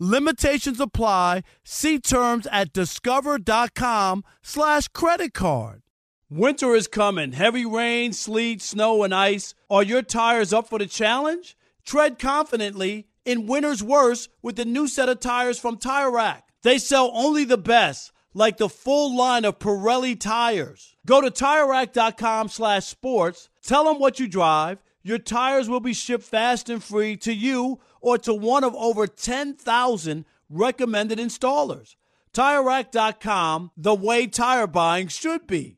Limitations apply. See terms at discover.com slash credit card. Winter is coming. Heavy rain, sleet, snow, and ice. Are your tires up for the challenge? Tread confidently in winter's worst with the new set of tires from Tire Rack. They sell only the best, like the full line of Pirelli tires. Go to TireRack.com slash sports. Tell them what you drive. Your tires will be shipped fast and free to you or to one of over 10,000 recommended installers. TireRack.com, the way tire buying should be.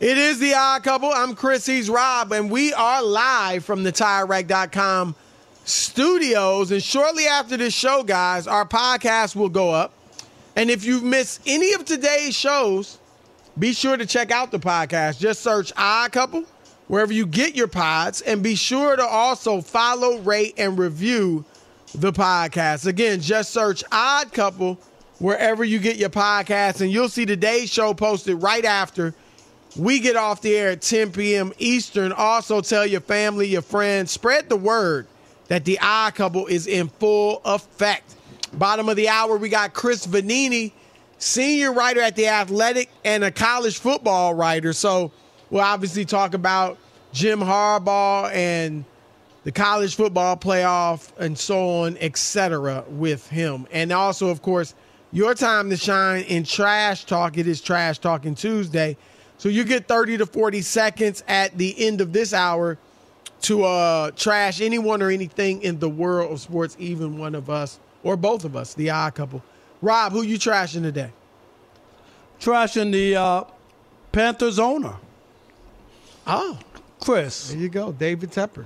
It is the odd couple. I'm Chris. He's Rob, and we are live from the TireRack.com studios. And shortly after this show, guys, our podcast will go up. And if you've missed any of today's shows, be sure to check out the podcast. Just search Odd Couple wherever you get your pods, and be sure to also follow, rate, and review the podcast. Again, just search Odd Couple wherever you get your podcast, and you'll see today's show posted right after we get off the air at 10 p.m. Eastern. Also, tell your family, your friends, spread the word that the Odd Couple is in full effect. Bottom of the hour, we got Chris Vannini, senior writer at The Athletic and a college football writer. So we'll obviously talk about Jim Harbaugh and the college football playoff and so on, etc. with him. And also, of course, your time to shine in trash talk. It is Trash Talking Tuesday. So you get 30 to 40 seconds at the end of this hour to uh, trash anyone or anything in the world of sports, even one of us or both of us, the odd couple. Rob, who you trashing today? Trashing the uh, Panthers owner, Oh, Chris. there you go, David Tepper.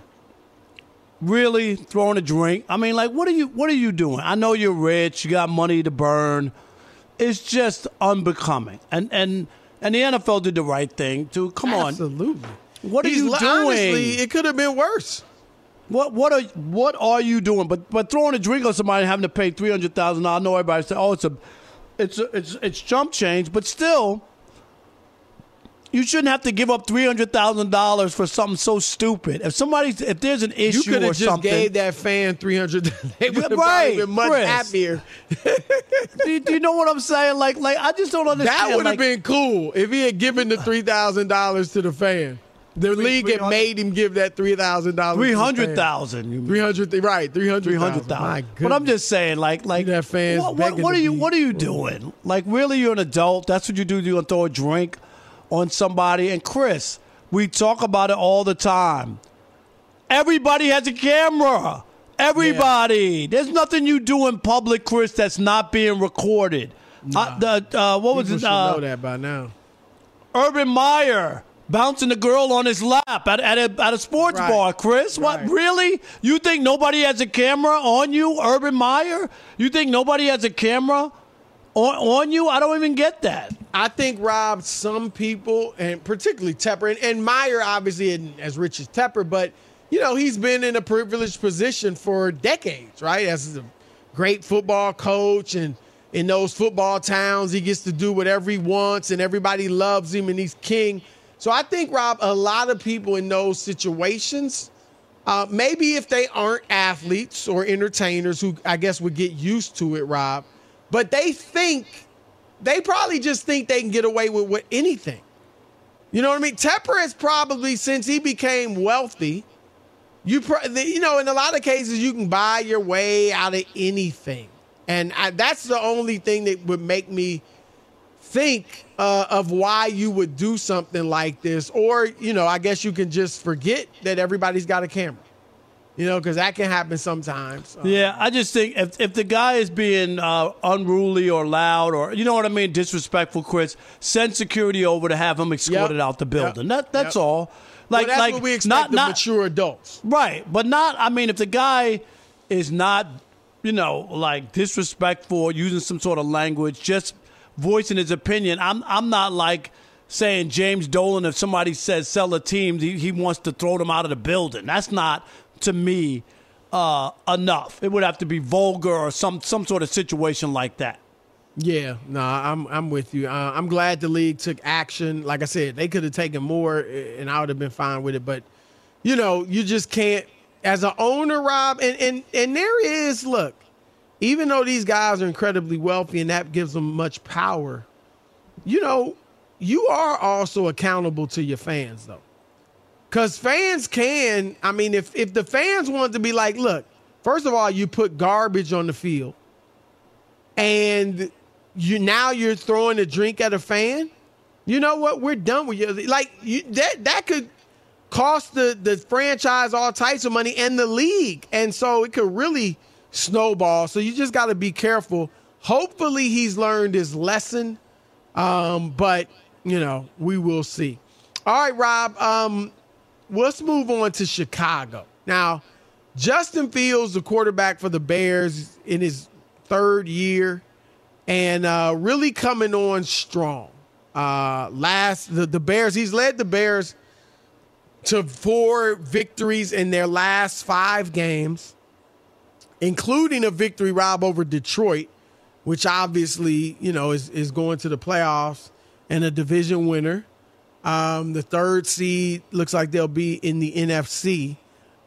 really throwing a drink. I mean, like, what are you what are you doing? I know you're rich, you got money to burn. It's just unbecoming. And and and the NFL did the right thing to come on. Absolutely. What are He's- you doing? Honestly, it could have been worse. What what are what are you doing? But but throwing a drink on somebody and having to pay three hundred thousand. I know everybody say, oh, it's a, it's a, it's it's jump change, but still, you shouldn't have to give up three hundred thousand dollars for something so stupid. If somebody if there's an issue, You issue could or have just something, gave that fan 300 They would have Right, been much Chris. happier. do, you- do you know what I'm saying? Like like I just don't understand. That would have like, been cool if he had given the three thousand dollars to the fan. The league had made him give that three thousand dollars. three hundred thousand. Three hundred, right? Three hundred Three hundred My thousand. But I'm just saying, like, like that fans what, what, begging what are you, what are you doing? Like, really, you're an adult. That's what you do. You're gonna throw a drink on somebody. And Chris, we talk about it all the time. Everybody has a camera. Everybody. There's nothing you do in public, Chris, that's not being recorded. Uh, the, uh, what was People it? should Uh, know that by now. Urban Meyer bouncing the girl on his lap at, at, a, at a sports Right. bar. Chris, what? Really? You think nobody has a camera on you, Urban Meyer? You think nobody has a camera on, on you? I don't even get that. I think Rob, some people, and particularly Tepper, and, and Meyer obviously isn't as rich as Tepper, but you know he's been in a privileged position for decades, right? As a great football coach, and in those football towns, he gets to do whatever he wants, and everybody loves him, and he's king. So I think Rob, a lot of people in those situations, uh, maybe if they aren't athletes or entertainers, who I guess would get used to it, Rob, but they think they probably just think they can get away with, with anything. You know what I mean? Tepper has probably, since he became wealthy, you you know, in a lot of cases, you can buy your way out of anything, and I, that's the only thing that would make me think uh, of why you would do something like this. Or you know, I guess you can just forget that everybody's got a camera. You know, because that can happen sometimes. Uh, Yeah, I just think if, if the guy is being uh, unruly or loud or you know what I mean, disrespectful, Chris, send security over to have him escorted Yep. out the building. That that's Yep. all. well, Like that's like what we expect not mature adults. right, but not. I mean, if the guy is not, you know, like disrespectful, using some sort of language, just voicing his opinion. I'm I'm not like saying James Dolan. If somebody says sell a team, he, he wants to throw them out of the building. That's not to me uh, enough. It would have to be vulgar or some some sort of situation like that. Yeah, no, I'm I'm with you. Uh, I'm glad the league took action. Like I said, they could have taken more, uh, and I would have been fine with it. But you know, you just can't. As an owner, Rob, and and and there is look. Even though these guys are incredibly wealthy and that gives them much power, you know, you are also accountable to your fans though. Cause fans can, I mean, if if the fans want to be like, look, first of all, you put garbage on the field and you now you're throwing a drink at a fan. You know what? We're done with you. Like you, that that could cost the the franchise all types of money and the league, and so it could really snowball. So you just got to be careful. Hopefully, he's learned his lesson. Um, but you know, we will see. All right, Rob. Um, let's move on to Chicago now. Justin Fields, the quarterback for the Bears, in his third year, and uh, really coming on strong. Uh, last the, the Bears, he's led the Bears to four victories in their last five games, including a victory, Rob, over Detroit, which obviously you know is is going to the playoffs and a division winner. Um, the third seed looks like they'll be in the NFC.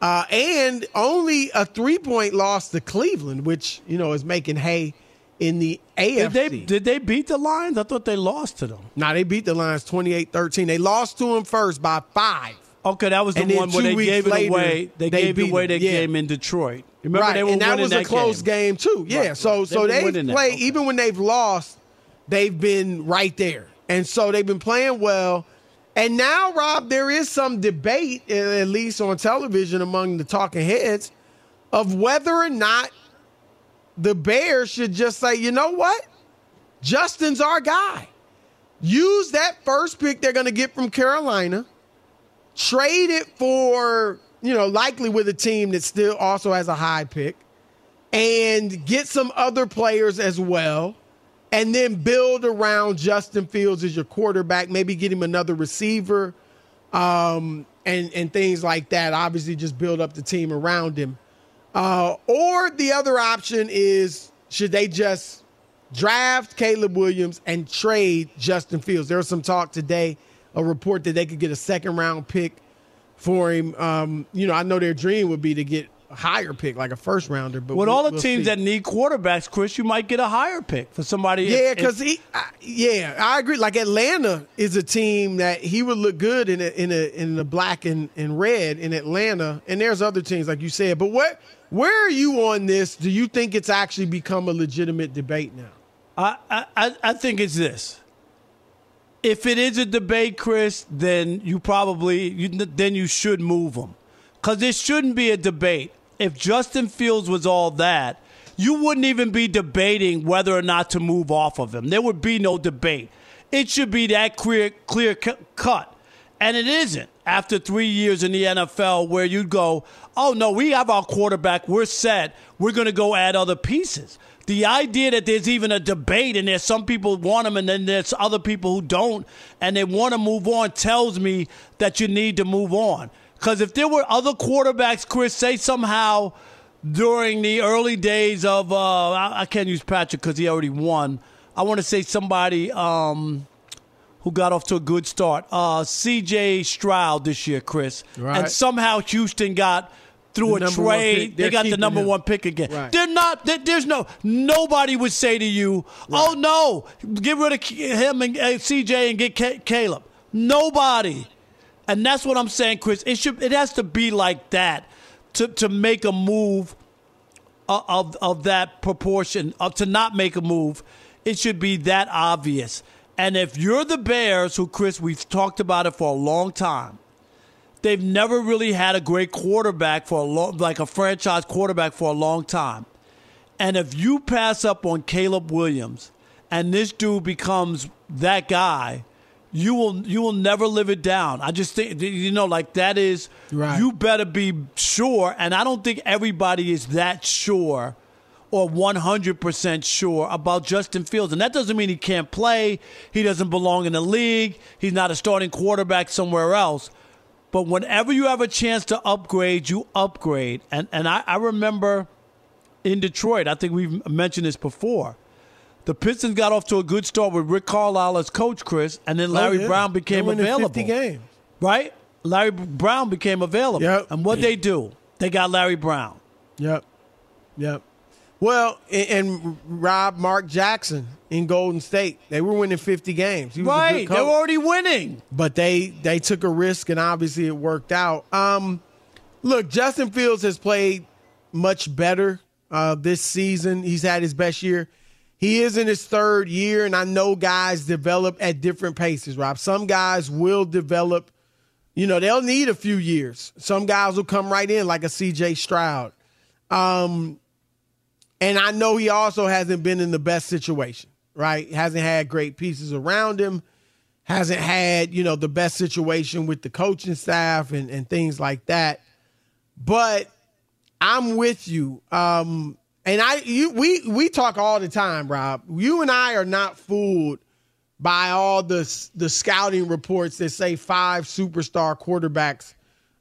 Uh, and only a three point loss to Cleveland, which, you know, is making hay in the AFC. Did they did they beat the Lions? I thought they lost to them. now, they beat the Lions 28 13. They lost to them first by five. Okay, that was the And one where they gave it later, away. They, they gave away their Yeah. game in Detroit. Remember right. they were and that was that a close game, too. Yeah. Right, so so They they were winning that. play, Okay. even when they've lost, they've been right there. And so they've been playing well. And now, Rob, there is some debate, at least on television among the talking heads, of whether or not the Bears should just say, you know what? Justin's our guy. Use that first pick they're going to get from Carolina, trade it for, you know, likely with a team that still also has a high pick, and get some other players as well, and then build around Justin Fields as your quarterback, maybe get him another receiver, um, and, and things like that. Obviously, just build up the team around him. Uh, or the other option is should they just draft Caleb Williams and trade Justin Fields? There was some talk today, a report that they could get a second round pick for him. Um, you know, I know their dream would be to get higher pick, like a first rounder. But With we'll- all the we'll teams see. that need quarterbacks, Chris, you might get a higher pick for somebody. Yeah, because he, I, yeah, I agree. Like Atlanta is a team that he would look good in a, in a in the black and, and red in Atlanta, and there's other teams like you said. But what, where are you on this? Do you think it's actually become a legitimate debate now? I, I, I- I think it's this. If it is a debate, Chris, then you probably you, then you should move them, because it shouldn't be a debate if Justin Fields was all that, you wouldn't even be debating whether or not to move off of him. There would be no debate. It should be that clear, clear cut. And it isn't after three years in the NFL where you'd go, oh, no, we have our quarterback. We're set. We're going to go add other pieces. The idea that there's even a debate and there's some people want him and then there's other people who don't and they want to move on tells me that you need to move on. Because if there were other quarterbacks, Chris, say somehow during the early days of, uh, I, can't use Patrick because he already won. I want to say somebody. Um, who got off to a good start. Uh, C.J. Stroud this year, Chris, right. and somehow Houston got through the a trade. They got the number him. one pick again. Right. They're not. There's no. Nobody would say to you, right. "Oh no, get rid of him and uh, C.J. and get Caleb." Nobody. And that's what I'm saying, Chris. It should. It has to be like that to to make a move of of, of that proportion. Of to not make a move, it should be that obvious. And if you're the Bears, who, Chris, we've talked about it for a long time, they've never really had a great quarterback for a long, like a franchise quarterback for a long time. And if you pass up on Caleb Williams and this dude becomes that guy, you will you will never live it down. I just think you know like that is right. you better be sure and I don't think everybody is that sure or 100% sure about Justin Fields. And that doesn't mean he can't play. He doesn't belong in the league. He's not a starting quarterback somewhere else. But whenever you have a chance to upgrade, you upgrade. And, and I, I remember in Detroit, I think we've mentioned this before. The Pistons got off to a good start with Rick Carlisle as coach, Chris, and then Larry oh, yeah. Brown became available. 50 games. Right? Larry Brown became available. Yep. And what they do? They got Larry Brown. Yep. Yep. Well, and, and Rob Mark Jackson in Golden State, they were winning 50 games. right, they were already winning. But they they took a risk, and obviously it worked out. Um, look, Justin Fields has played much better uh, this season. He's had his best year. He is in his third year, and I know guys develop at different paces, Rob. Some guys will develop, you know, they'll need a few years. Some guys will come right in, like a CJ Stroud. Um, and I know he also hasn't been in the best situation, right? Hasn't had great pieces around him, hasn't had, you know, the best situation with the coaching staff and, and things like that. But I'm with you. Um, and I you we we talk all the time, Rob. You and I are not fooled by all the the scouting reports that say five superstar quarterbacks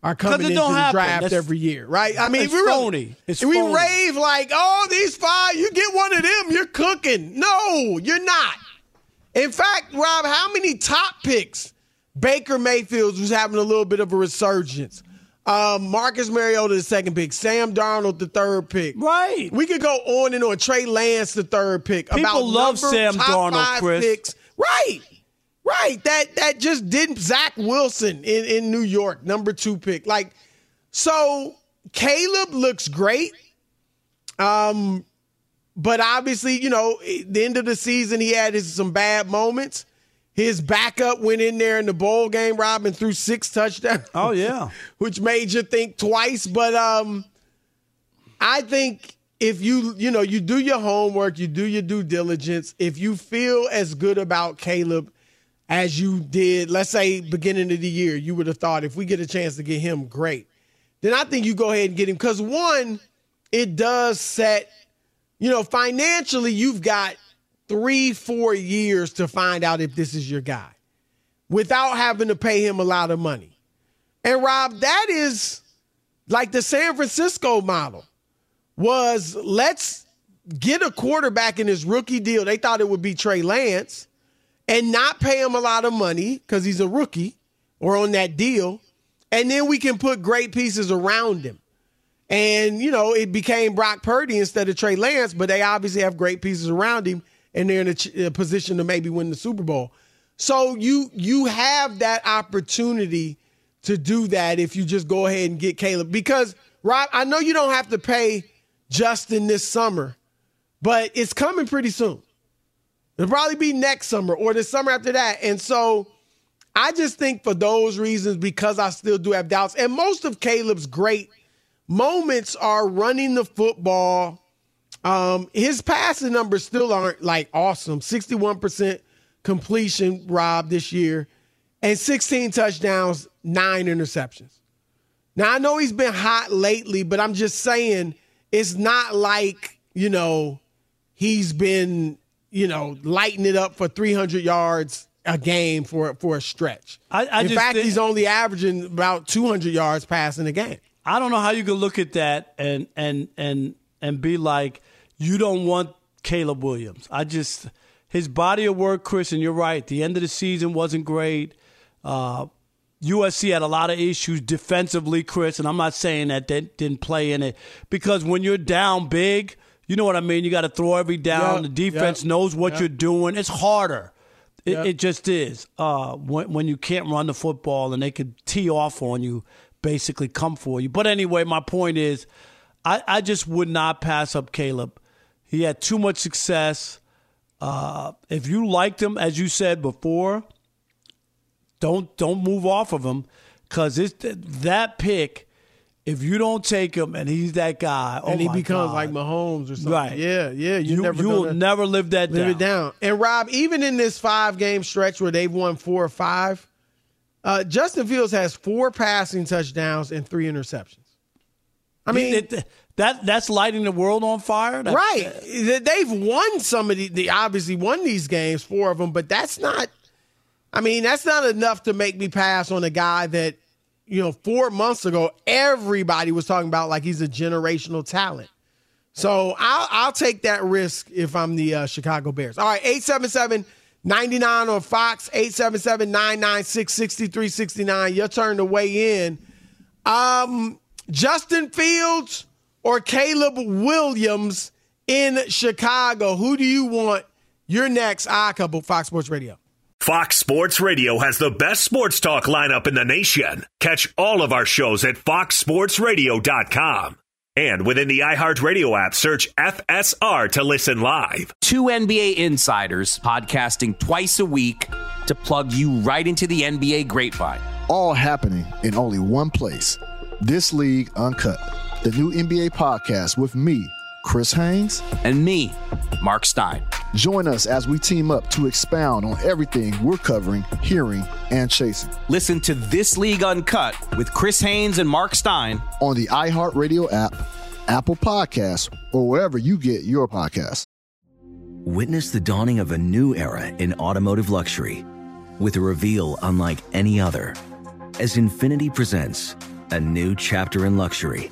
are coming into the happen. draft That's, every year, right? I mean, it's we really, phony. It's we phony. rave like, oh, these five, you get one of them, you're cooking. No, you're not. In fact, Rob, how many top picks? Baker Mayfield was having a little bit of a resurgence. Um, Marcus Mariota, the second pick. Sam Darnold, the third pick. Right. We could go on and on. Trey Lance, the third pick. People About love number, Sam top Darnold, Chris. Picks. Right. Right. That that just didn't Zach Wilson in, in New York, number two pick. Like, so Caleb looks great. Um, but obviously, you know, at the end of the season, he had his, some bad moments. His backup went in there in the bowl game, Robin, threw six touchdowns. Oh yeah, which made you think twice. But um, I think if you you know you do your homework, you do your due diligence. If you feel as good about Caleb as you did, let's say beginning of the year, you would have thought if we get a chance to get him, great. Then I think you go ahead and get him because one, it does set, you know, financially you've got three, four years to find out if this is your guy without having to pay him a lot of money. And Rob, that is like the San Francisco model was let's get a quarterback in his rookie deal. They thought it would be Trey Lance and not pay him a lot of money because he's a rookie or on that deal. And then we can put great pieces around him. And, you know, it became Brock Purdy instead of Trey Lance, but they obviously have great pieces around him and they're in a, a position to maybe win the Super Bowl. So you you have that opportunity to do that if you just go ahead and get Caleb. Because Rob, I know you don't have to pay Justin this summer, but it's coming pretty soon. It'll probably be next summer or the summer after that. And so I just think for those reasons, because I still do have doubts, and most of Caleb's great moments are running the football. Um, his passing numbers still aren't like awesome. 61% completion, Rob, this year, and 16 touchdowns, nine interceptions. Now, I know he's been hot lately, but I'm just saying it's not like, you know, he's been, you know, lighting it up for 300 yards a game for for a stretch. I, I In just fact, think- he's only averaging about 200 yards passing a game. I don't know how you can look at that and and and and be like, you don't want Caleb Williams. I just his body of work, Chris, and you're right. The end of the season wasn't great. Uh, USC had a lot of issues defensively, Chris, and I'm not saying that they didn't play in it because when you're down big, you know what I mean. You got to throw every down. Yep, the defense yep, knows what yep. you're doing. It's harder. It, it just is. Uh, when when you can't run the football and they could tee off on you, basically come for you. But anyway, my point is, I, I just would not pass up Caleb. He had too much success. Uh, if you liked him, as you said before, don't don't move off of him because it's that pick. If you don't take him and he's that guy, oh and he my becomes God. like Mahomes or something. Right. Yeah, yeah. You, never you will never live that live down. it down. And Rob, even in this five game stretch where they've won four or five, uh, Justin Fields has four passing touchdowns and three interceptions. I mean, It- that that's lighting the world on fire. That- right? They've won some of the, they obviously won these games, four of them, but that's not. I mean, that's not enough to make me pass on a guy that, you know, four months ago everybody was talking about like he's a generational talent. So I'll I'll take that risk if I'm the uh, Chicago Bears. All right, 877 99 on Fox, 877 996 6369. Your turn to weigh in. Um, Justin Fields or Caleb Williams in Chicago? Who do you want? Your next I couple Fox Sports Radio. Fox Sports Radio has the best sports talk lineup in the nation. Catch all of our shows at foxsportsradio.com. And within the iHeartRadio app, search FSR to listen live. two NBA insiders podcasting twice a week to plug you right into the NBA grapevine. all happening in only one place. This League Uncut, the new NBA podcast with me, Chris Haynes. And me, Mark Stein. Join us as we team up to expound on everything we're covering, hearing, and chasing Listen to This League Uncut with Chris Haynes and Mark Stein on the iHeartRadio app, Apple Podcasts, or wherever you get your podcasts. Witness the dawning of a new era in automotive luxury with a reveal unlike any other as Infiniti presents a new chapter in luxury,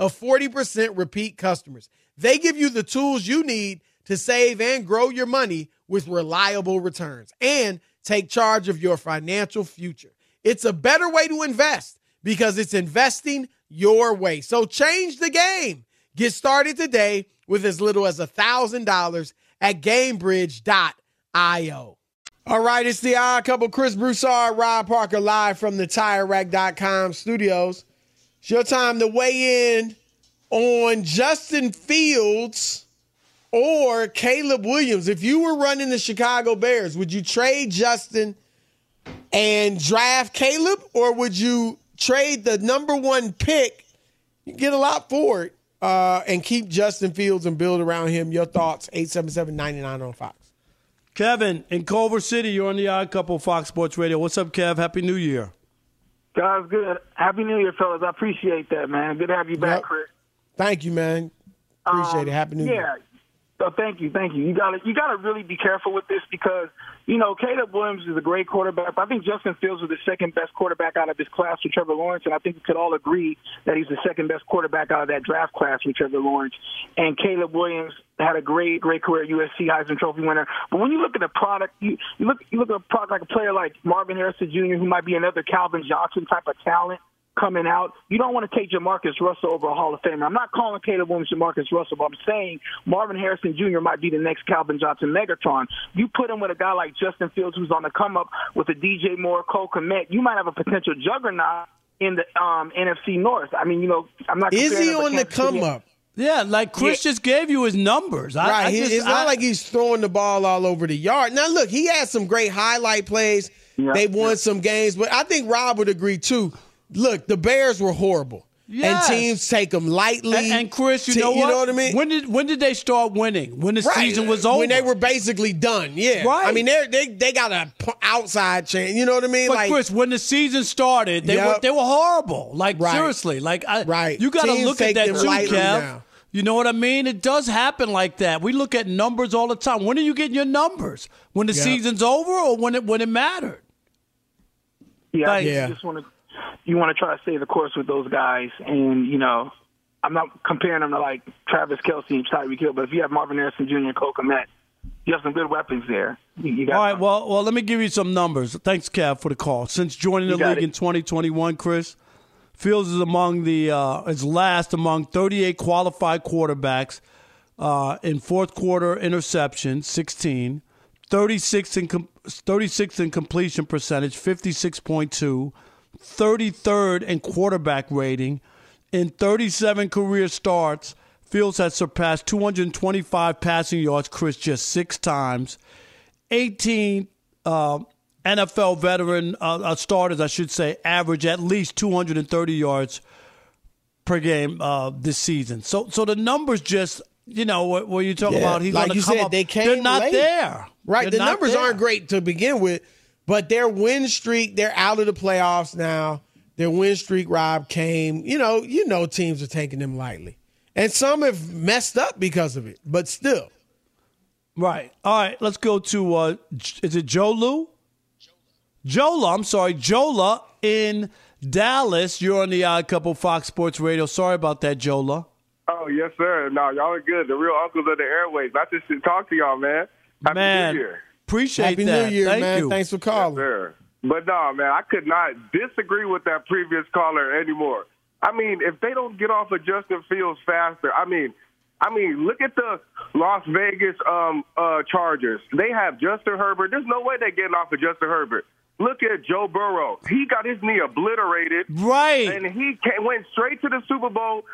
of 40% repeat customers. They give you the tools you need to save and grow your money with reliable returns and take charge of your financial future. It's a better way to invest because it's investing your way. So change the game. Get started today with as little as $1,000 at GameBridge.io. All right, it's the odd couple. Chris Broussard, Rob Parker, live from the TireRack.com studios. It's your time to weigh in on Justin Fields or Caleb Williams. If you were running the Chicago Bears, would you trade Justin and draft Caleb, or would you trade the number one pick? You get a lot for it. Uh, and keep Justin Fields and build around him. Your thoughts, 877-99 on Fox. Kevin in Culver City, you're on the Odd Couple Fox Sports Radio. What's up, Kev? Happy New Year. Guys, good. Happy New Year, fellas. I appreciate that, man. Good to have you back, Yep. Chris. Thank you, man. Appreciate it. Happy New Um, yeah. Year. So thank you, thank you. You gotta you gotta really be careful with this because you know Caleb Williams is a great quarterback. I think Justin Fields is the second best quarterback out of this class with Trevor Lawrence, and I think we could all agree that he's the second best quarterback out of that draft class with Trevor Lawrence. And Caleb Williams had a great great career at USC Heisman Trophy winner. But when you look at the product, you, you look you look at a product like a player like Marvin Harrison Jr., who might be another Calvin Johnson type of talent coming out. You don't want to take Jamarcus Russell over a Hall of Famer. I'm not calling Caleb Williams Jamarcus Russell, but I'm saying Marvin Harrison Jr. might be the next Calvin Johnson Megatron. You put him with a guy like Justin Fields, who's on the come up with a DJ Moore, Cole Kmet. You might have a potential juggernaut in the um, NFC North. I mean, you know, I'm not. Is he on the Kansas City. come up? Yeah, like Chris just gave you his numbers. I, right. I just- it's not I- like he's throwing the ball all over the yard. Now, look, he had some great highlight plays. Yeah, they won yeah. some games, but I think Rob would agree too. Look, the Bears were horrible, Yes. and teams take them lightly. and, and Chris, you Te- know what? You know what I mean? When did when did they start winning? When the Right. season was over? When they were basically done. Yeah. Right. I mean, they they they got an outside chance. You know what I mean? But like Chris, when the season started, they were they were horrible. Like Right. seriously, like I, Right. You got to look at that too, lightly Kev. now. You know what I mean? It does happen like that. We look at numbers all the time. When are you getting your numbers? When the Yep. season's over, or when it when it mattered? Yeah, Like- think Yeah. just want to you want to try to stay the course with those guys, and you know, I'm not comparing them to like Travis Kelce and Tyreek Hill, but if you have Marvin Harrison Jr. and Cole Kmet, you have some good weapons there. You, All right. Well, well, let me give you some numbers. Thanks, Kev, for the call. Since joining the league it. in 2021, Chris Fields is among the uh, is last among 38 qualified quarterbacks uh, in fourth quarter interception, 16, 36 in com- 36 in completion percentage, 56.2, 33rd in quarterback rating, in 37 career starts. Fields has surpassed 225 passing yards, Chris, just six times. 18 uh, NFL veteran uh, uh, starters, I should say, average at least 230 yards per game uh, this season. So, so the numbers just, you know, what, what you talk Yeah, about, he's like you said, up. they came They're not late. there. Right. They're the numbers there. aren't great to begin with, but their win streak, they're out of the playoffs now. Their win streak, Rob, came. You know, you know teams are taking them lightly. And some have messed up because of it, but still. Right. All right. Let's go to uh, is it Jolu? Jola. Jola, I'm sorry, Jola in Dallas. You're on the Odd Couple Fox Sports Radio. Sorry about that, Jola. Oh yes, sir. No, y'all are good. The real uncles of the airways. I just talk to y'all, man. Happy Man, New Year. Appreciate Happy that. New Year, Thank man. you. Thanks for calling. Sir. But no, man, I could not disagree with that previous caller anymore. I mean, if they don't get off of Justin Fields faster, I mean, I mean, look at the Las Vegas um, uh, Chargers. They have Justin Herbert. There's no way they're getting off of Justin Herbert. Look at Joe Burrow. He got his knee obliterated. Right. And he came, went straight to the Super Bowl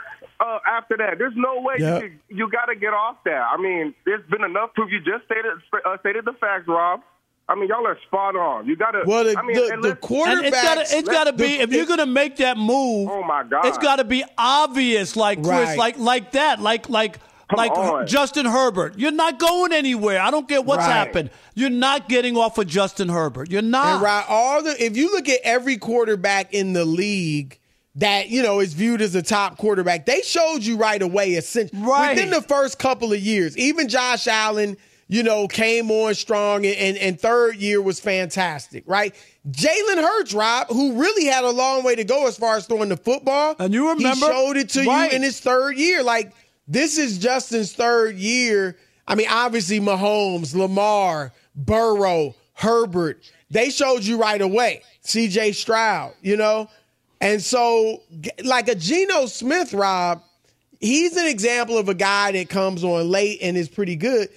uh, after that. There's no way Yep. you, you got to get off that. I mean, there's been enough proof. You just stated uh, stated the facts, Rob. I mean, y'all are spot on. You got to. Well, the, I mean, the, and the let's- it's gotta, quarterbacks. it's gotta be the- if you're gonna make that move. Oh, my God. It's gotta be obvious, like Chris, Right. like like that, like like like on. Justin Herbert. You're not going anywhere. I don't care what's Right. happened. You're not getting off of Justin Herbert. You're not. And right, all the if you look at every quarterback in the league that you know is viewed as a top quarterback, they showed you right away. Essentially, Right. within the first couple of years, even Josh Allen, you know, came on strong, and and, and third year was fantastic. Right, Jalen Hurts, Rob, who really had a long way to go as far as throwing the football, And you remember- he showed it to Right. you in his third year. Like this is Justin's third year. I mean, obviously Mahomes, Lamar, Burrow, Herbert, they showed you right away. CJ Stroud, you know? And so like a Geno Smith, Rob, he's an example of a guy that comes on late and is pretty good,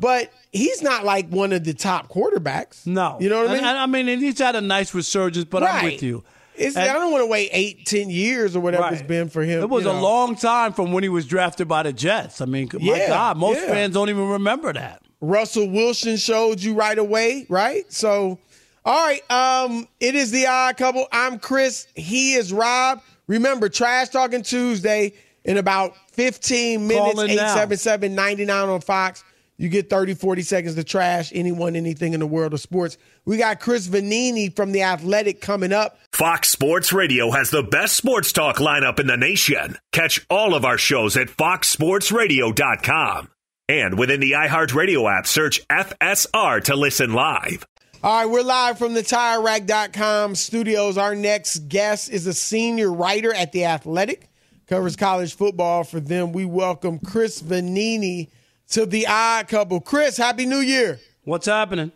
but he's not like one of the top quarterbacks. no. You know what I mean? and I mean, and he's had a nice resurgence, but I'm with you. And- I don't want to wait eight, ten years or whatever it's been for him. It was you a long time from when he was drafted by the Jets. I mean, my Yeah, God, most yeah. fans don't even remember that. Russell Wilson showed you right away, right? So, all right, um, it is the odd couple. I'm Chris. He is Rob. Remember, Trash Talking Tuesday in about 15 minutes, Call 877 99 on Fox. You get 30, 40 seconds to trash anyone, anything in the world of sports. We got Chris Vannini from The Athletic coming up. Fox Sports Radio has the best sports talk lineup in the nation. Catch all of our shows at foxsportsradio.com. And within the iHeartRadio app, search FSR to listen live. All right, we're live from the TireRack.com studios. Our next guest is a senior writer at The Athletic, covers college football for them. We welcome Chris Vannini to the Odd Couple. Chris, Happy New Year. What's happening?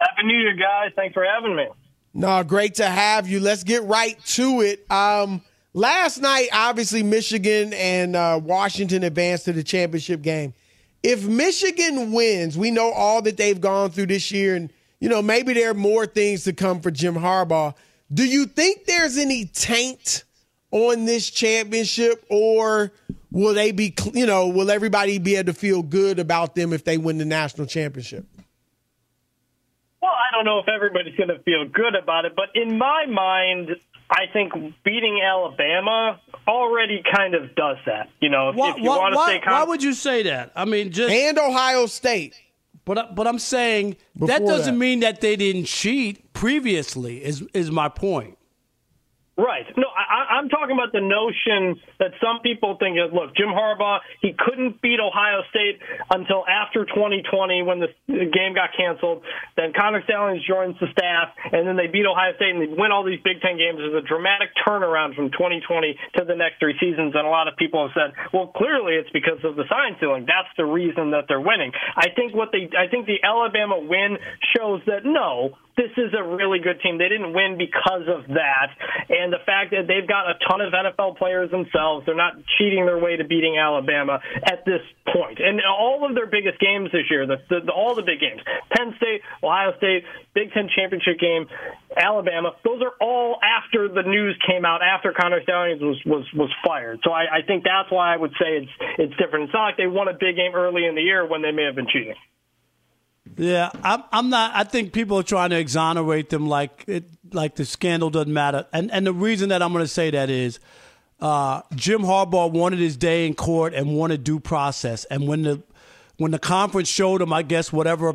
Happy New Year, guys. Thanks for having me. No, great to have you. Let's get right to it. Um, last night, obviously, Michigan and uh, Washington advanced to the championship game. If Michigan wins, we know all that they've gone through this year, and you know maybe there are more things to come for Jim Harbaugh. Do you think there's any taint on this championship, or will they be, you know, will everybody be able to feel good about them if they win the national championship? Well, I don't know if everybody's going to feel good about it, but in my mind, I think beating Alabama already kind of does that. You know, if, Why, if you want to why- stay con- why would you say that? I mean, just and Ohio State. But uh, but I'm saying that doesn't that. mean that they didn't cheat previously. Is is my point? Right. No, I, I- I'm talking about the notion that some people think is, look, Jim Harbaugh, he couldn't beat Ohio State until after 2020 when the game got canceled. Then Connor Stalions joins the staff, and then they beat Ohio State and they win all these Big Ten games. There's a dramatic turnaround from 2020 to the next three seasons, and a lot of people have said, well, clearly it's because of the sign stealing. That's the reason that they're winning. I think what they, I think the Alabama win shows that no, this is a really good team. They didn't win because of that. And the fact that they've got a ton of NFL players themselves, they're not cheating their way to beating Alabama at this point. And all of their biggest games this year, the, the, all the big games, Penn State, Ohio State, Big Ten championship game, Alabama, those are all after the news came out, after Connor Stalions was, was, was fired. So I, I think that's why I would say it's, it's different. It's not like they won a big game early in the year when they may have been cheating. Yeah, I'm. I'm not. I think people are trying to exonerate them like it, like the scandal doesn't matter. And and the reason that I'm going to say that is, uh, Jim Harbaugh wanted his day in court and wanted due process. And when the when the conference showed him, I guess whatever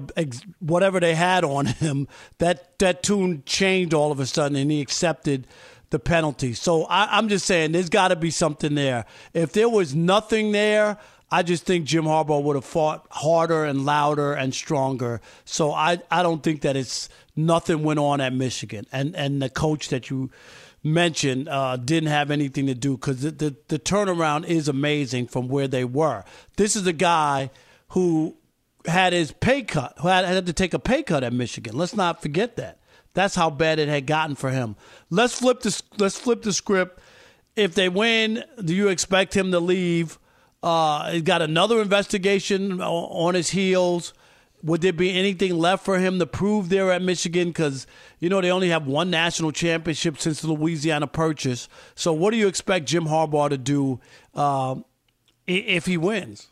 whatever they had on him, that that tune changed all of a sudden, and he accepted the penalty. So I, I'm just saying, there's got to be something there. If there was nothing there. I just think Jim Harbaugh would have fought harder and louder and stronger. So I, I don't think that it's nothing went on at Michigan. And and the coach that you mentioned uh, didn't have anything to do because the, the, the turnaround is amazing from where they were. This is a guy who had his pay cut, who had, had to take a pay cut at Michigan. Let's not forget that. That's how bad it had gotten for him. Let's flip the let's flip the script. If they win, do you expect him to leave? Uh, he's got another investigation on his heels. Would there be anything left for him to prove there at Michigan? Because, you know, they only have one national championship since the Louisiana Purchase. So, what do you expect Jim Harbaugh to do uh, if he wins?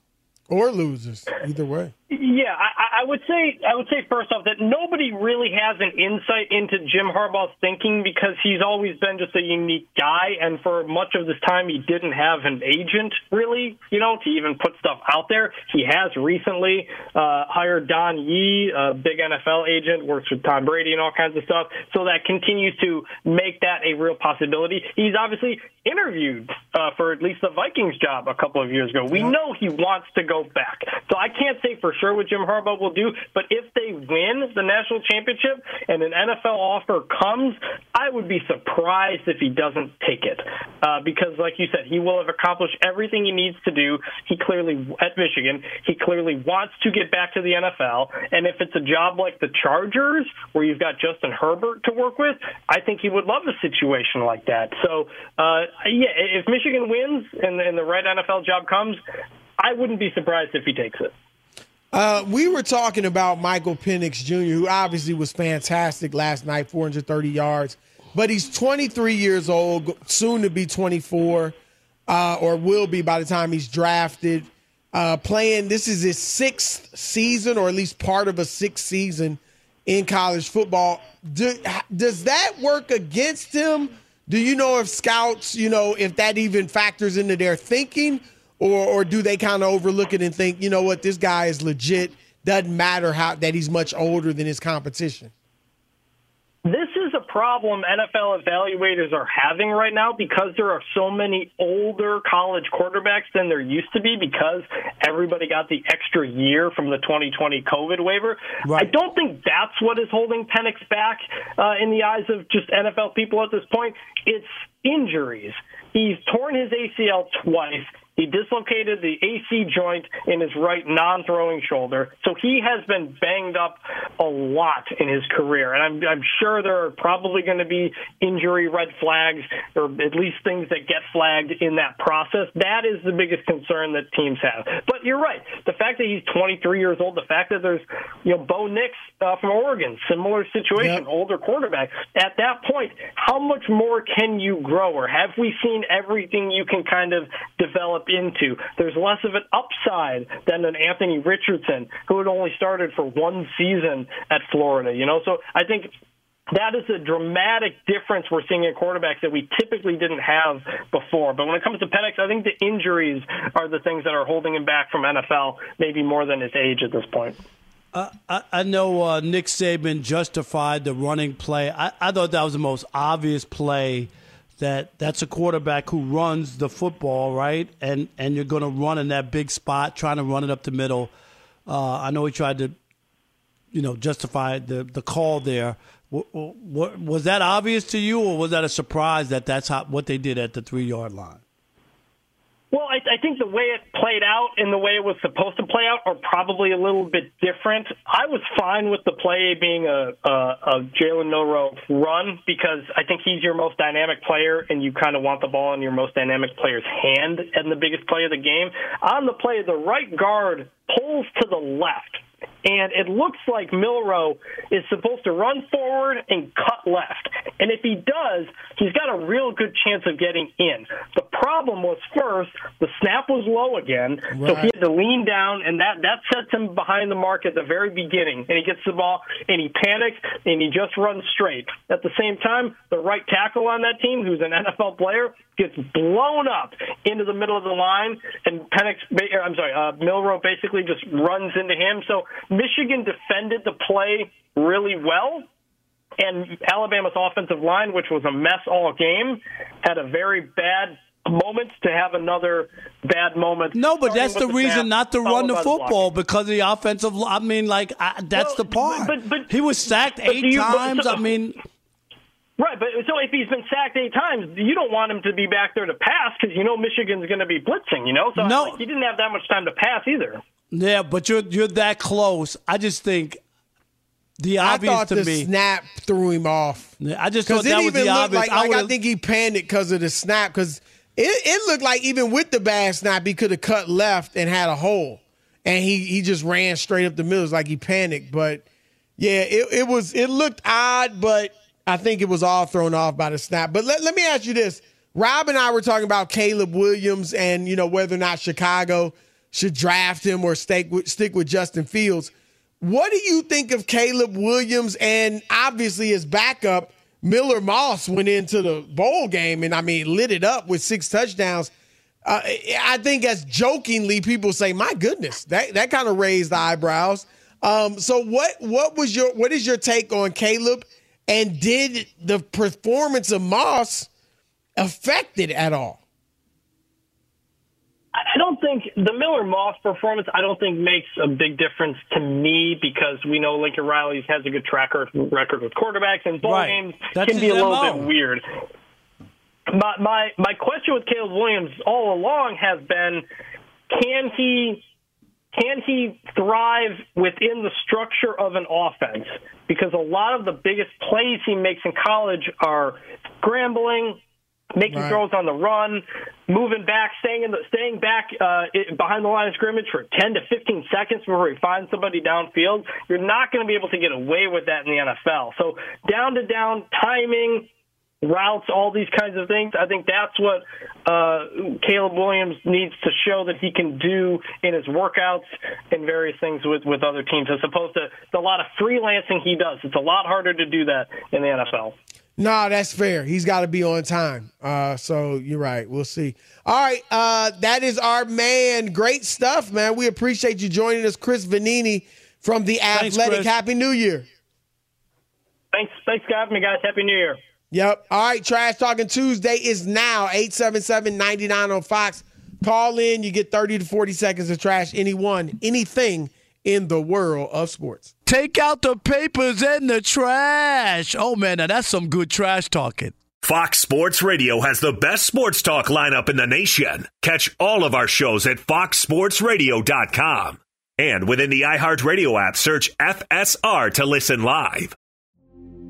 Or loses, either way. Yeah, I, I would say I would say first off that nobody really has an insight into Jim Harbaugh's thinking because he's always been just a unique guy, and for much of this time he didn't have an agent really, you know, to even put stuff out there. He has recently uh, hired Don Yee, a big NFL agent, works with Tom Brady and all kinds of stuff, so that continues to make that a real possibility. He's obviously interviewed uh, for at least the Vikings job a couple of years ago. We know he wants to go back, so I can't say for sure what Jim Harbaugh will do. But if they win the national championship and an NFL offer comes, I would be surprised if he doesn't take it. Uh, because, like you said, he will have accomplished everything he needs to do. He clearly, at Michigan, he clearly wants to get back to the NFL. And if it's a job like the Chargers, where you've got Justin Herbert to work with, I think he would love a situation like that. So, uh, yeah, if Michigan wins and, and the right NFL job comes, I wouldn't be surprised if he takes it. Uh, we were talking about Michael Penix Jr., who obviously was fantastic last night, 430 yards, but he's 23 years old, soon to be 24, uh, or will be by the time he's drafted. Uh, playing, this is his sixth season, or at least part of a sixth season in college football. Do, does that work against him? Do you know if scouts, you know, if that even factors into their thinking? Or or do they kind of overlook it and think, you know what, this guy is legit? Doesn't matter how that he's much older than his competition. This is a problem NFL evaluators are having right now because there are so many older college quarterbacks than there used to be because everybody got the extra year from the 2020 COVID waiver. Right. I don't think that's what is holding Penix back uh, in the eyes of just NFL people at this point. It's injuries. He's torn his ACL twice. He dislocated the AC joint in his right non-throwing shoulder, so he has been banged up a lot in his career. And I'm, I'm sure there are probably going to be injury red flags, or at least things that get flagged in that process. That is the biggest concern that teams have. But you're right. The fact that he's 23 years old, the fact that there's, you know, Bo Nix uh, from Oregon, similar situation, yep. older quarterback. At that point, how much more can you grow, or have we seen everything you can kind of develop? Into. There's less of an upside than an Anthony Richardson, who had only started for one season at Florida. You know, so I think that is a dramatic difference we're seeing in quarterbacks that we typically didn't have before. But when it comes to Penix, I think the injuries are the things that are holding him back from NFL, maybe more than his age at this point. Uh, I, I, know uh, Nick Saban justified the running play. I, I thought that was the most obvious play that that's a quarterback who runs the football, right? And and you're going to run in that big spot, trying to run it up the middle. Uh, I know he tried to, you know, justify the the call there. Was that obvious to you, or was that a surprise that that's how, what they did at the three yard line? Well, I, I think the way it played out and the way it was supposed to play out are probably a little bit different. I was fine with the play being a, a, a Jalen Milroe run because I think he's your most dynamic player, and you kind of want the ball in your most dynamic player's hand and the biggest play of the game. On the play, the right guard pulls to the left and it looks like Milroe is supposed to run forward and cut left. And if he does, he's got a real good chance of getting in. The problem was first, the snap was low again, right. so he had to lean down, and that, that sets him behind the mark at the very beginning. And he gets the ball, and he panics, and he just runs straight. At the same time, the right tackle on that team, who's an NFL player, gets blown up into the middle of the line, and Penix, I'm sorry, uh, Milroe basically just runs into him. So Michigan defended the play really well. And Alabama's offensive line, which was a mess all game, had a very bad moment to have another bad moment. No, but that's the, the reason not to run the football because of the offensive. I mean, like I, that's well, the part. But, but, he was sacked eight you, times. So, I mean. Right, but so if he's been sacked eight times, you don't want him to be back there to pass because you know Michigan's going to be blitzing. You know, so no, like, he didn't have that much time to pass either. Yeah, but you're you're that close. I just think the obvious I thought to the me. snap threw him off. I just thought that was the obvious. Like, I, like I think he panicked because of the snap because it, it looked like even with the bad snap, he could have cut left and had a hole, and he he just ran straight up the middle. It's like he panicked, but yeah, it, it was it looked odd, but I think it was all thrown off by the snap. But let, let me ask you this. Rob and I were talking about Caleb Williams and, you know, whether or not Chicago should draft him or with, stick with Justin Fields. What do you think of Caleb Williams and obviously his backup Miller Moss went into the bowl game and I mean lit it up with six touchdowns. Uh, I think as jokingly people say, "My goodness, that that kind of raised the eyebrows." Um, so what what was your what is your take on Caleb and did the performance of Moss affect it at all? I don't think the Miller Moss performance. I don't think makes a big difference to me because we know Lincoln Riley has a good track record with quarterbacks, and bowl right. games That's can be a little MO. bit weird. My, my my question with Caleb Williams all along has been, can he can he thrive within the structure of an offense? Because a lot of the biggest plays he makes in college are scrambling, making right. throws on the run, moving back, staying in the staying back uh, behind the line of scrimmage for 10 to 15 seconds before he finds somebody downfield. You're not going to be able to get away with that in the NFL. So down to down timing, routes, all these kinds of things. I think that's what uh, Caleb Williams needs to show that he can do in his workouts and various things with, with other teams, as opposed to the lot of freelancing he does. It's a lot harder to do that in the NFL. No, that's fair. He's got to be on time. Uh, so you're right. We'll see. All right. Uh, that is our man. Great stuff, man. We appreciate you joining us, Chris Vannini from The Athletic. Chris. Happy New Year. Thanks. Thanks for having me, guys. Happy New Year. Yep. All right. Trash Talking Tuesday is now 877 99 on Fox. Call in. You get 30 to 40 seconds of trash anyone, anything in the world of sports. Take out the papers and the trash. Oh, man, now that's some good trash talking. Fox Sports Radio has the best sports talk lineup in the nation. Catch all of our shows at foxsportsradio.com. And within the iHeartRadio app, search FSR to listen live.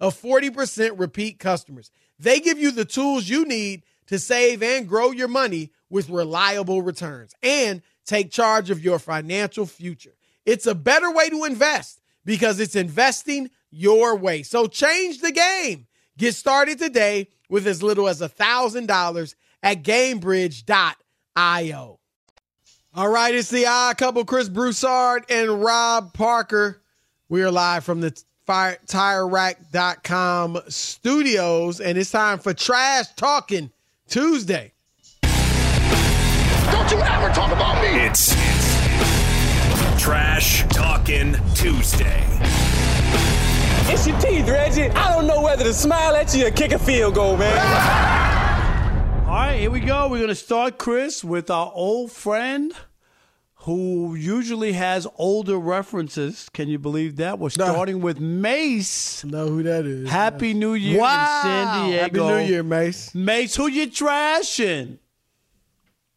of 40% repeat customers. They give you the tools you need to save and grow your money with reliable returns and take charge of your financial future. It's a better way to invest because it's investing your way. So change the game. Get started today with as little as $1,000 at gamebridge.io. All right, it's the odd couple, Chris Broussard and Rob Parker. We are live from the Fire, TireRack.com studios, and it's time for Trash Talking Tuesday. Don't you ever talk about me! It's Trash Talking Tuesday. It's your teeth, Reggie. I don't know whether to smile at you or kick a field goal, man. All right, here we go. We're going to start, Chris, with our old friend who usually has older references. Can you believe that? We're starting with Mace. Know who that is? Happy New Year Wow. in San Diego. Happy New Year, Mace. Mace, who you trashing?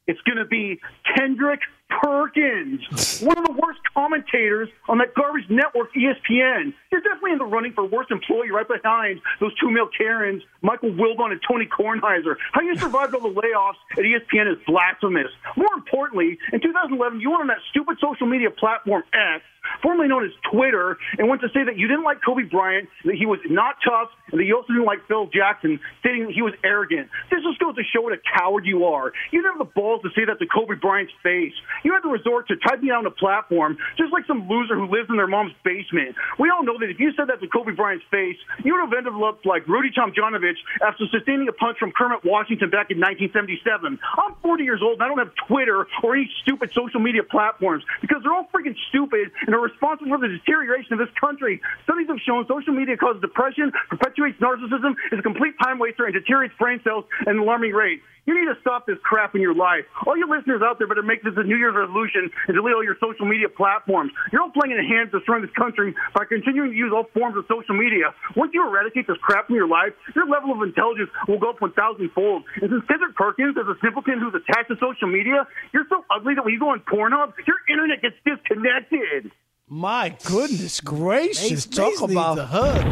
It's going to be Kendrick Perkins, one of the worst commentators on that garbage network, ESPN. You're definitely in the running for worst employee right behind those two male Karens, Michael Wilbon and Tony Kornheiser. How you survived all the layoffs at ESPN is blasphemous. More importantly, in 2011, you went on that stupid social media platform X, formerly known as Twitter, and went to say that you didn't like Kobe Bryant, that he was not tough, and that you also didn't like Phil Jackson, stating that he was arrogant. This just goes to show what a coward you are. You didn't have the balls to say that to Kobe Bryant's face. You had to resort to typing out on a platform, just like some loser who lives in their mom's basement. We all know that if you said that to Kobe Bryant's face, you would have ended up like Rudy Tomjanovich after sustaining a punch from Kermit Washington back in 1977. I'm 40 years old and I don't have Twitter or any stupid social media platforms because they're all freaking stupid and are responsible for the deterioration of this country. Studies have shown social media causes depression, perpetuates narcissism, is a complete time waster, and deteriorates brain cells at an alarming rate. You need to stop this crap in your life. All you listeners out there better make this a New Year's resolution and delete all your social media platforms. You're all playing in the hands of destroying this country by continuing to use all forms of social media. Once you eradicate this crap from your life, your level of intelligence will go up 1,000 fold. And since Kendrick Perkins is a simpleton who's attached to social media, you're so ugly that when you go on Pornhub, your internet gets disconnected. My goodness gracious. Mace- Talk Mace needs about a hug.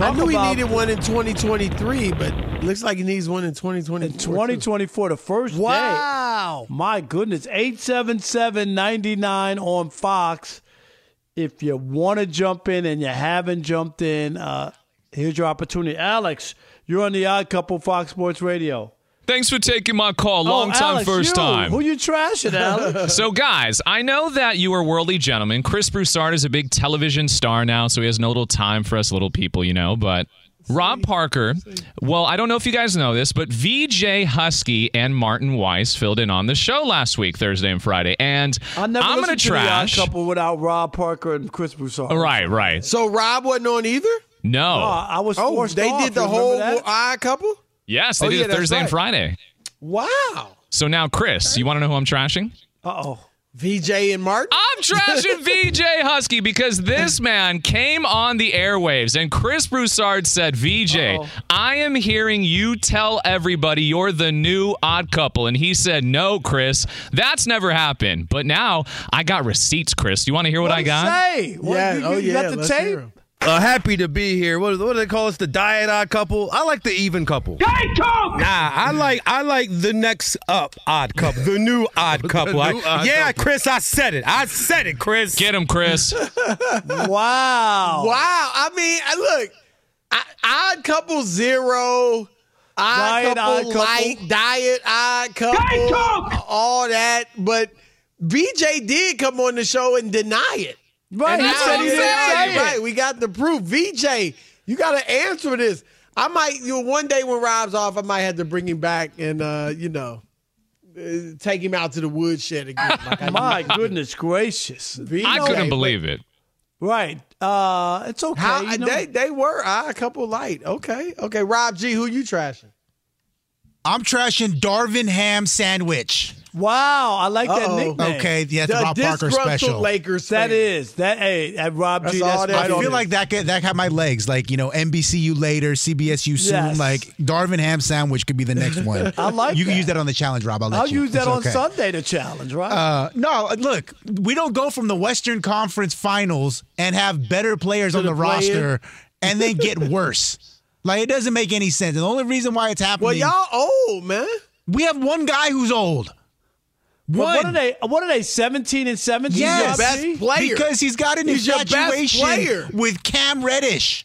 I knew about- he needed one in 2023, but looks like he needs one in 2024. In 2024, the first Wow. day. My goodness. 877-99 on Fox. If you want to jump in and you haven't jumped in, uh, here's your opportunity. Alex, you're on the Odd Couple Fox Sports Radio. Thanks for taking my call. Long oh, time, Alex, first you. time. Who you trashing, Alex? So, guys, I know that you are worldly gentlemen. Chris Broussard is a big television star now, so he has no little time for us little people, you know. But Rob Parker, well, I don't know if you guys know this, but VJ Husky and Martin Weiss filled in on the show last week, Thursday and Friday. And I never I'm going to to the trash. Couple without Rob Parker and Chris Broussard. Right, right. So Rob wasn't on either? No. Oh, I was Oh, forced they off. did the Remember whole that? odd couple? Yes, they Oh, did yeah, it that's Thursday and. Friday. Wow. So now, Chris, you want to know who I'm trashing? Uh-oh. VJ and Martin? I'm trashing VJ Husky because this man came on the airwaves and Chris Broussard said, VJ, I am hearing you tell everybody you're the new odd couple. And he said, No, Chris, that's never happened. But now I got receipts, Chris. You want to hear what I got? Say, what, Yeah, you, oh, you yeah, got the let's tape? Hear 'em. Uh, happy to be here. What, what do they call us? The diet odd couple. I like the even couple. Hey, Coke! Nah, I like I like the next up odd couple, the new odd couple. I- odd yeah, couple. Chris, I said it. I said it, Chris. Get him, Chris. Wow. Wow. I mean, I- look, I, odd couple zero, odd Diet couple odd couple. light, diet odd couple, Hey, Coke! all that. But BJ did come on the show and deny it. Right, he said he didn't say it. it. Right, we got the proof. VJ, you got to answer this. I might, you know, one day when Rob's off, I might have to bring him back and, uh, you know, uh, take him out to the woodshed again. Like My goodness gracious. I couldn't believe it. Right. Uh, it's okay. How, you know. they they were uh, a couple light. Okay, okay. Rob G, who you trashing? I'm trashing Darvin Ham Sandwich. Wow, I like that Uh-oh. nickname. Okay, yeah, the, The Rob Parker special. Lakers. That fan. is that. Hey, at Rob That's G. all That's that I feel it. like that get, that had my legs. Like you know, NBCU later, CBSU soon. Yes. Like Darvin Ham Sandwich could be the next one. I like You can use that on the challenge, Rob. I'll, let I'll you. use that It's on okay. Sunday to challenge. Right. Uh, no, look, we don't go from the Western Conference Finals and have better players on the the roster and then get worse. Like it doesn't make any sense. And the only reason why it's happening, Well, y'all old man. we have one guy who's old. But One. what are they? What are they? Seventeen and seventeen. Yes, Rob best player. because he's got an He's your best infatuation with Cam Reddish.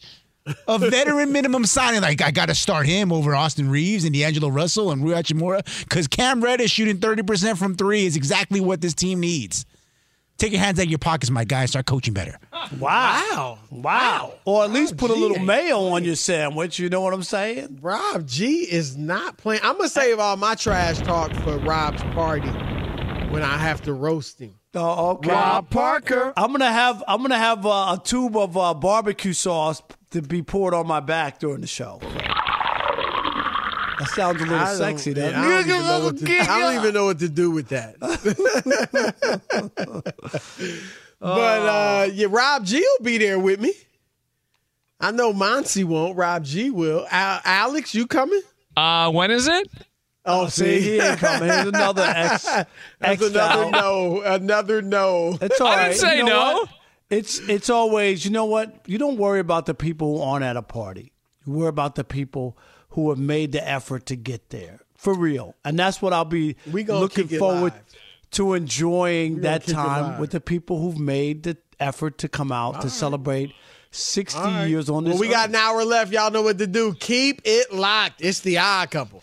A veteran minimum signing. Like, I got to start him over Austin Reaves and D'Angelo Russell and Rui Hachimura because Cam Reddish shooting 30% from three is exactly what this team needs. Take your hands out of your pockets, my guy. and Start coaching better. Wow. Wow. Or at least put a little mayo on your sandwich. You know what I'm saying? Rob G is not playing. I'm gonna save all my trash talk for Rob's party when I have to roast him. Oh, okay. Rob Parker. I'm gonna have I'm gonna have uh, a tube of uh, barbecue sauce to be poured on my back during the show. That sounds a little I sexy. yeah, doesn't I, don't even know what to, I don't even know what to do with that. but uh, yeah, Rob G will be there with me. I know Monty won't. Rob G will. Al- Alex, you coming? Uh, when is it? Oh, see, he ain't coming. Here's another ex. That's ex another no. Another no. It's all I right. didn't say You know no. what? It's it's always you know what you don't worry about the people who aren't at a party. You worry about the people who have made the effort to get there for real, and that's what I'll be We gonna looking kick it forward live. to enjoying We gonna that kick it time live. with the people who've made the effort to come out to celebrate sixty All right. years on this. Well, we earth. got an hour left. Y'all know what to do. Keep it locked. It's the odd couple.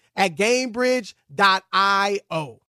at GameBridge.io.